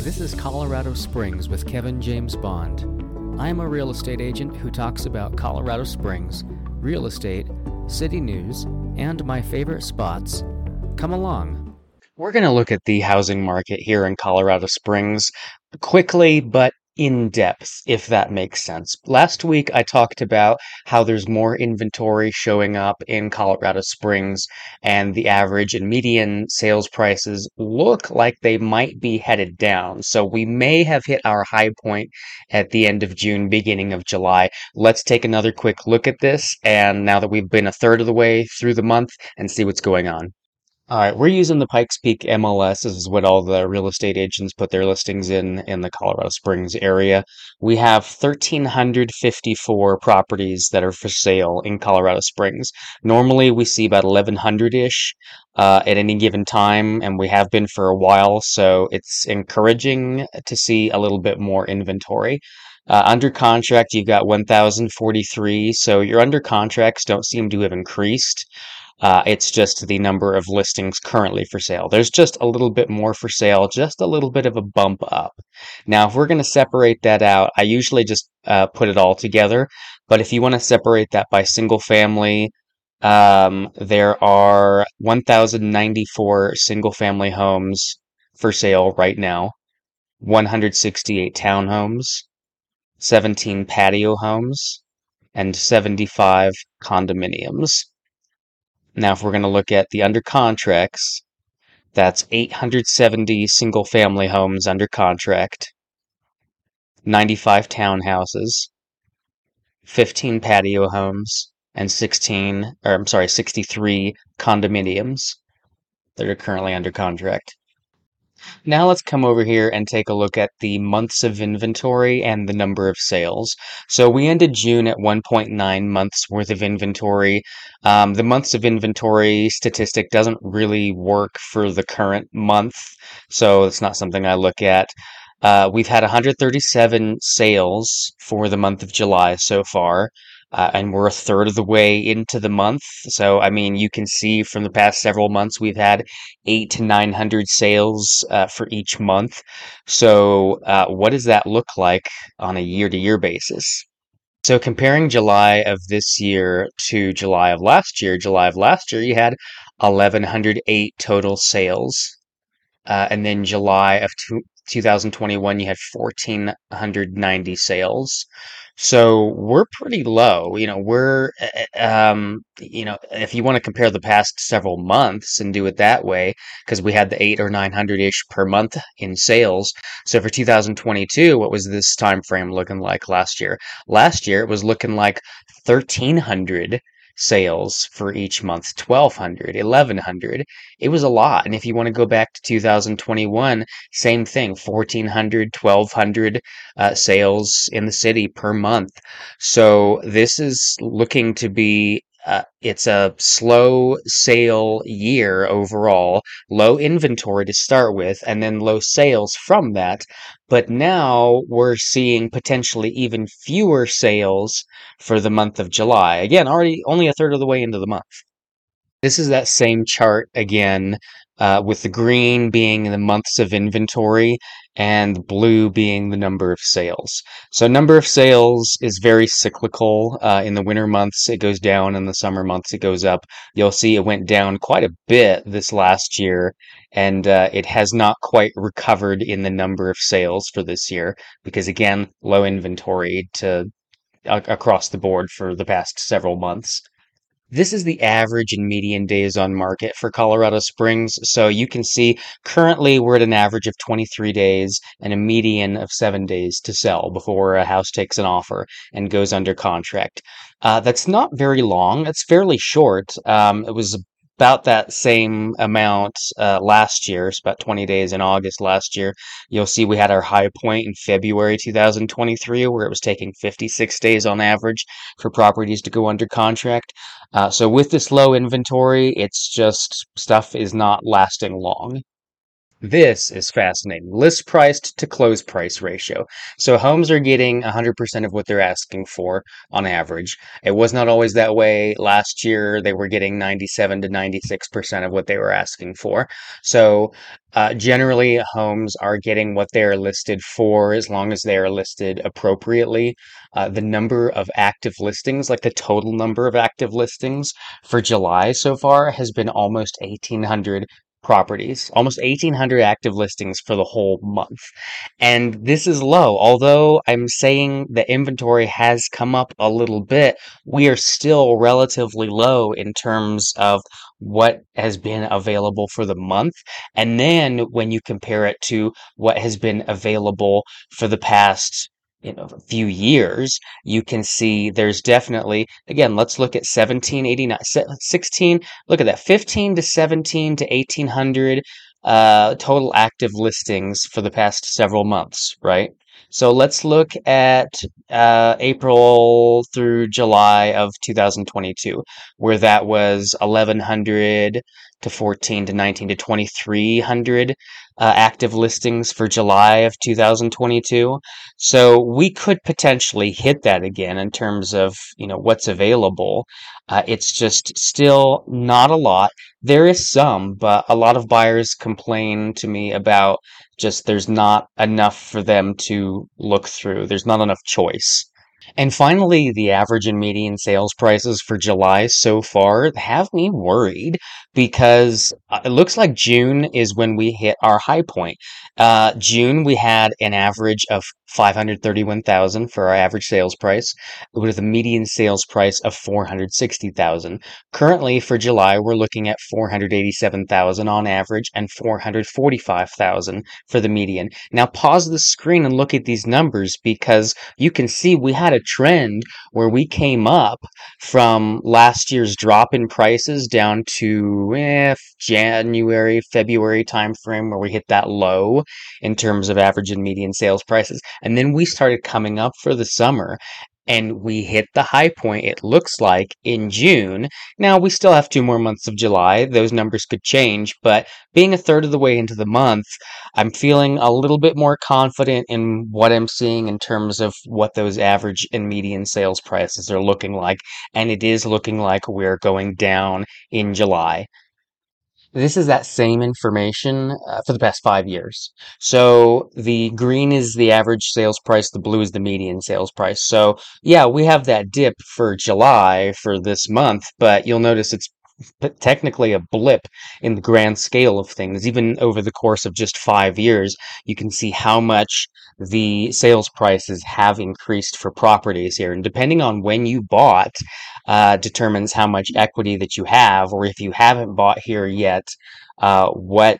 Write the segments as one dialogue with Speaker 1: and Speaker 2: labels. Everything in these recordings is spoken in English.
Speaker 1: This is Colorado Springs with Kevin James Bond. I am a real estate agent who talks about Colorado Springs, real estate, city news, and my favorite spots. Come along. We're going to look at the housing market here in Colorado Springs quickly but in depth, if that makes sense. Last week, I talked about how there's more inventory showing up in Colorado Springs, and the average and median sales prices look like they might be headed down. So we may have hit our high point at the end of June, beginning of July. Let's take another quick look at this, and now that we've been a third of the way through the month, and see what's going on. All right, we're using the Pikes Peak MLS. This is what all the real estate agents put their listings in in the Colorado Springs area. We have 1,354 properties that are for sale in Colorado Springs. Normally, we see about 1,100 ish uh, at any given time, and we have been for a while, so it's encouraging to see a little bit more inventory. Uh, under contract, you've got 1,043, so your under contracts don't seem to have increased. Uh, it's just the number of listings currently for sale. There's just a little bit more for sale, just a little bit of a bump up. Now, if we're going to separate that out, I usually just uh, put it all together. But if you want to separate that by single family, um, there are 1,094 single family homes for sale right now, 168 townhomes, 17 patio homes, and 75 condominiums. Now, if we're going to look at the under contracts, that's 870 single family homes under contract, 95 townhouses, 15 patio homes, and 16, or I'm sorry, 63 condominiums that are currently under contract. Now let's come over here and take a look at the months of inventory and the number of sales. So we ended June at 1.9 months worth of inventory. Um, the months of inventory statistic doesn't really work for the current month, so it's not something I look at. Uh, we've had 137 sales for the month of July so far uh, and we're a third of the way into the month. So, I mean, you can see from the past several months, we've had eight to 900 sales uh, for each month. So, uh, what does that look like on a year to year basis? So, comparing July of this year to July of last year, July of last year, you had 1,108 total sales. Uh, and then July of 2021, you had 1,490 sales. So we're pretty low. You know, we're, eh, eh, um, you know, if you want to compare the past several months and do it that way, because we had the eight or 900 ish per month in sales. So for 2022, what was this time frame looking like last year? Last year, it was looking like 1300 sales for each month 1200 1100 it was a lot and if you want to go back to 2021 same thing 1400 1200 uh, sales in the city per month so this is looking to be uh, it's a slow sale year overall, low inventory to start with, and then low sales from that. But now we're seeing potentially even fewer sales for the month of July. Again, already only a third of the way into the month. This is that same chart again, uh, with the green being the months of inventory and blue being the number of sales. So, number of sales is very cyclical. Uh, in the winter months, it goes down. In the summer months, it goes up. You'll see it went down quite a bit this last year, and uh, it has not quite recovered in the number of sales for this year because, again, low inventory to across the board for the past several months. This is the average and median days on market for Colorado Springs. So you can see currently we're at an average of 23 days and a median of seven days to sell before a house takes an offer and goes under contract. Uh, that's not very long. It's fairly short. Um, it was about that same amount uh, last year. It's about 20 days in August last year. You'll see we had our high point in February 2023, where it was taking 56 days on average for properties to go under contract. Uh, so with this low inventory, it's just stuff is not lasting long. This is fascinating. List priced to close price ratio. So homes are getting 100% of what they're asking for on average. It was not always that way. Last year, they were getting 97 to 96% of what they were asking for. So uh, generally, homes are getting what they are listed for as long as they are listed appropriately. Uh, the number of active listings, like the total number of active listings for July so far, has been almost 1,800 properties, almost 1,800 active listings for the whole month. And this is low. Although I'm saying the inventory has come up a little bit, we are still relatively low in terms of what has been available for the month. And then when you compare it to what has been available for the past you know, a few years, you can see there's definitely, again, let's look at 1789, 16, look at that, 15 to 17 to 1800 uh, total active listings for the past several months, right? So let's look at uh, April through July of 2022, where that was 1100 to 14 to 19 to 2300 uh, active listings for July of 2022. So we could potentially hit that again in terms of you know what's available. Uh, it's just still not a lot. There is some, but a lot of buyers complain to me about just there's not enough for them to look through. There's not enough choice. And finally, the average and median sales prices for July so far have me worried because uh, it looks like June is when we hit our high point. Uh, June, we had an average of 531,000 for our average sales price with a median sales price of 460,000. Currently for July, we're looking at 487,000 on average and 445,000 for the median. Now pause the screen and look at these numbers because you can see we had a trend where we came up from last year's drop in prices down to eh, January, February timeframe where we hit that low in terms of average and median sales prices. And then we started coming up for the summer and we hit the high point, it looks like, in June. Now, we still have two more months of July. Those numbers could change, but being a third of the way into the month, I'm feeling a little bit more confident in what I'm seeing in terms of what those average and median sales prices are looking like. And it is looking like we're going down in July. This is that same information uh, for the past five years. So the green is the average sales price, the blue is the median sales price. So yeah, we have that dip for July for this month, but you'll notice it's technically a blip in the grand scale of things. Even over the course of just five years, you can see how much the sales prices have increased for properties here. And depending on when you bought, uh, determines how much equity that you have, or if you haven't bought here yet, uh, what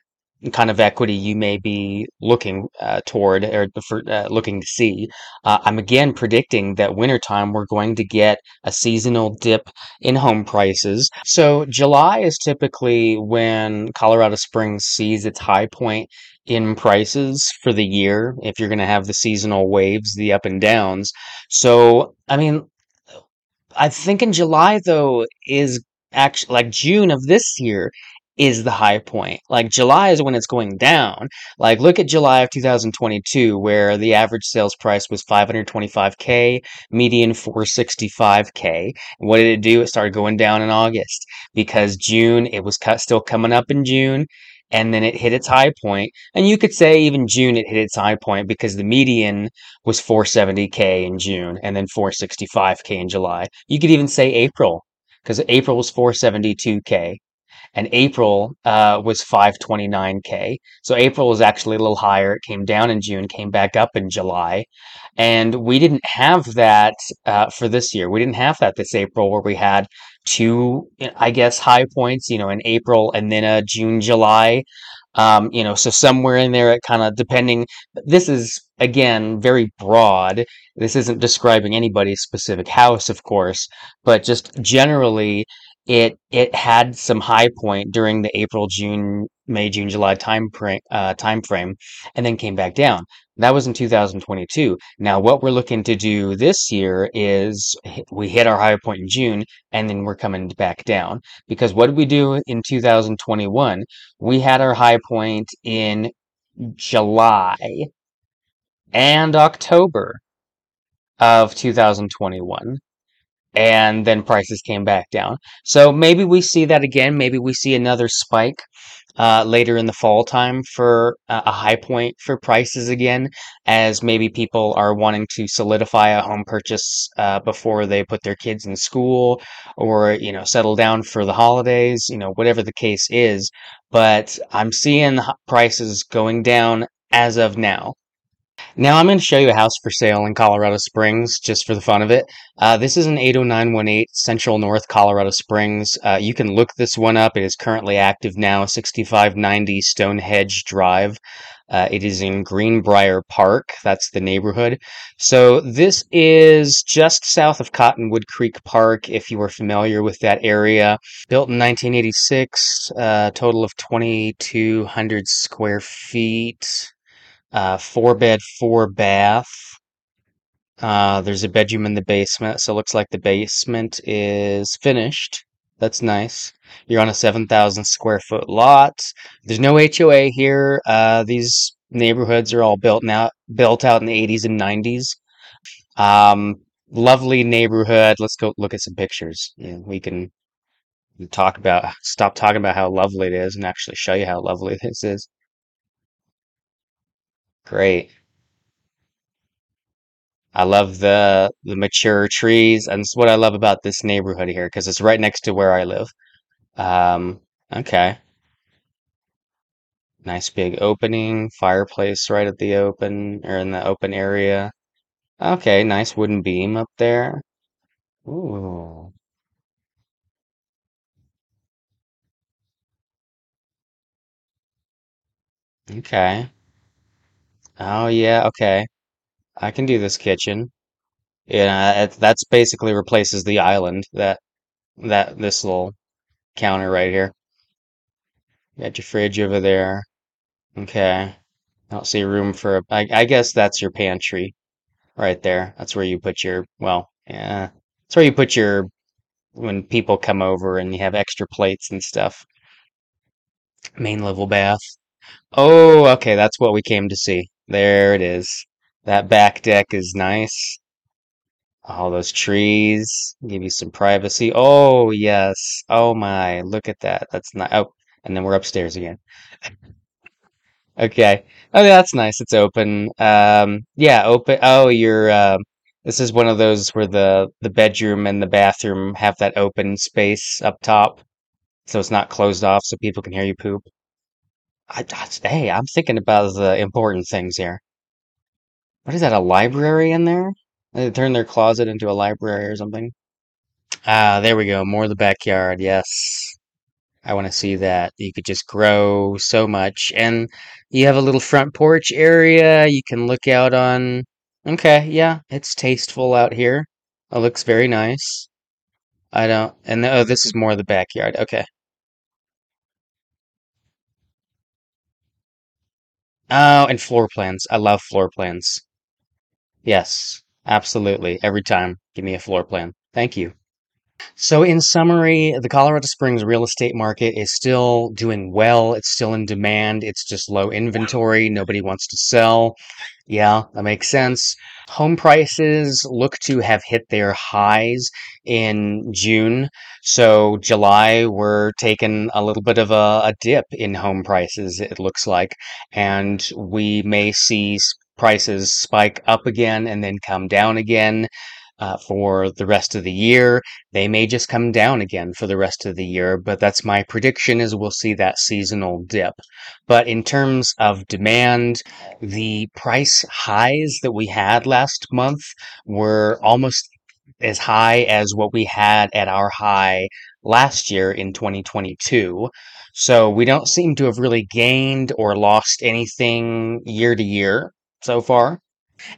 Speaker 1: kind of equity you may be looking uh, toward or uh, looking to see. Uh, I'm again predicting that wintertime we're going to get a seasonal dip in home prices. So July is typically when Colorado Springs sees its high point in prices for the year if you're going to have the seasonal waves, the up and downs. So, I mean, I think in July though is actually like June of this year is the high point. Like July is when it's going down. Like look at July of 2022 where the average sales price was 525k, median 465k. And what did it do? It started going down in August because June it was still coming up in June and then it hit its high point. And you could say even June it hit its high point because the median was 470k in June and then 465k in July. You could even say April because April was 472k and April uh, was 529k. So April was actually a little higher. It came down in June, came back up in July, and we didn't have that uh, for this year. We didn't have that this April where we had two, I guess, high points. You know, in April and then a June, July. Um, you know, so somewhere in there, it kind of depending. This is again very broad. This isn't describing anybody's specific house, of course, but just generally it it had some high point during the April June May, June, July time frame, uh, time frame, and then came back down. That was in 2022. Now, what we're looking to do this year is we hit our high point in June, and then we're coming back down. Because what did we do in 2021? We had our high point in July and October of 2021 and then prices came back down. So maybe we see that again. Maybe we see another spike uh, later in the fall time for a high point for prices again, as maybe people are wanting to solidify a home purchase uh, before they put their kids in school or you know settle down for the holidays. You know whatever the case is, but I'm seeing prices going down as of now. Now I'm going to show you a house for sale in Colorado Springs just for the fun of it. Uh, this is an 80918 Central North Colorado Springs. Uh, you can look this one up. It is currently active now, 6590 Stonehenge Drive. Uh, it is in Greenbrier Park. That's the neighborhood. So this is just south of Cottonwood Creek Park, if you are familiar with that area. Built in 1986, uh, total of 2,200 square feet uh, four bed, four bath. Uh, there's a bedroom in the basement, so it looks like the basement is finished. That's nice. You're on a 7,000 square foot lot. There's no HOA here. Uh, these neighborhoods are all built now, built out in the 80s and 90s. Um, lovely neighborhood. Let's go look at some pictures. Yeah, we can talk about, stop talking about how lovely it is and actually show you how lovely this is. Great. I love the the mature trees, and it's what I love about this neighborhood here because it's right next to where I live. Um, okay. Nice big opening, fireplace right at the open or in the open area. Okay, nice wooden beam up there. Ooh. Okay. Oh yeah, okay. I can do this kitchen. Yeah, that's basically replaces the island that that this little counter right here. Got your fridge over there. Okay. I don't see room for a, I, I guess that's your pantry right there. That's where you put your, well, yeah. That's where you put your, when people come over and you have extra plates and stuff. Main level bath. Oh, okay, that's what we came to see. There it is. That back deck is nice. All those trees give you some privacy. Oh, yes. Oh my, look at that. That's not, oh, and then we're upstairs again. Okay. Oh, yeah, that's nice. It's open. Um, yeah, open. Oh, you're, uh, this is one of those where the the bedroom and the bathroom have that open space up top, so it's not closed off so people can hear you poop. I, I- hey, I'm thinking about the important things here. What is that, a library in there? They turn their closet into a library or something. Ah, there we go. More of the backyard. Yes. I want to see that. You could just grow so much. And you have a little front porch area. You can look out on. Okay, yeah, it's tasteful out here. It looks very nice. I don't. And oh, this is more of the backyard. Okay. Oh, and floor plans. I love floor plans. Yes, absolutely. Every time. Give me a floor plan. Thank you. So, in summary, the Colorado Springs real estate market is still doing well. It's still in demand. It's just low inventory. Nobody wants to sell. Yeah, that makes sense. Home prices look to have hit their highs in June. So, July, we're taking a little bit of a, a dip in home prices, it looks like. And we may see prices spike up again and then come down again uh, for the rest of the year. They may just come down again for the rest of the year, but that's my prediction is we'll see that seasonal dip. But in terms of demand, the price highs that we had last month were almost as high as what we had at our high last year in 2022. So we don't seem to have really gained or lost anything year to year so far.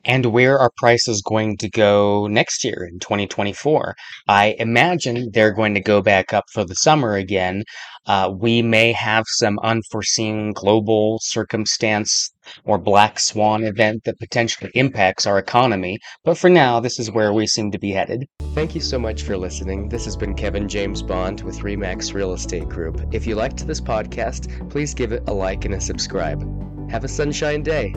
Speaker 1: And where are prices going to go next year in 2024? I imagine they're going to go back up for the summer again. Uh, we may have some unforeseen global circumstance or black swan event that potentially impacts our economy, but for now, this is where we seem to be headed.
Speaker 2: Thank you so much for listening. This has been Kevin James Bond with Remax Real Estate Group. If you liked this podcast, please give it a like and a subscribe. Have a sunshine day.